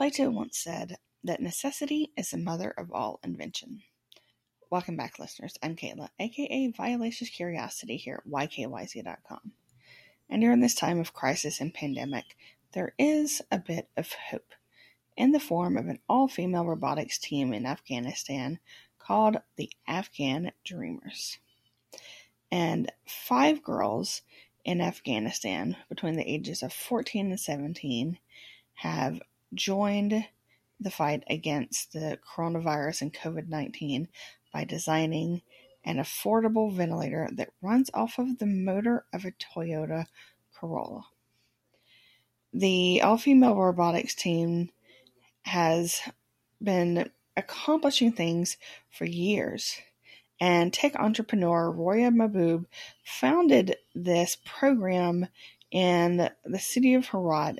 Plato once said that necessity is the mother of all invention. Welcome back, listeners. I'm Kayla, aka Violacious Curiosity here at YKYZ.com. And during this time of crisis and pandemic, there is a bit of hope in the form of an all female robotics team in Afghanistan called the Afghan Dreamers. And five girls in Afghanistan between the ages of 14 and 17 have joined the fight against the coronavirus and COVID 19 by designing an affordable ventilator that runs off of the motor of a Toyota Corolla. The all female robotics team has been accomplishing things for years. And tech entrepreneur Roya Mahboob founded this program in the city of Herat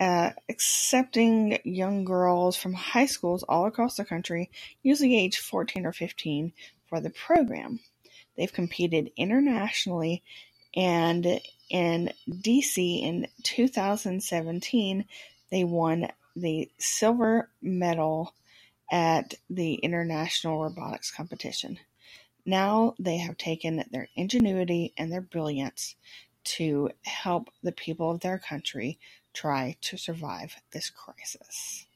Uh, accepting young girls from high schools all across the country, usually age 14 or 15, for the program. They've competed internationally, and in DC in 2017, they won the silver medal at the International Robotics Competition. Now they have taken their ingenuity and their brilliance to help the people of their country try to survive this crisis.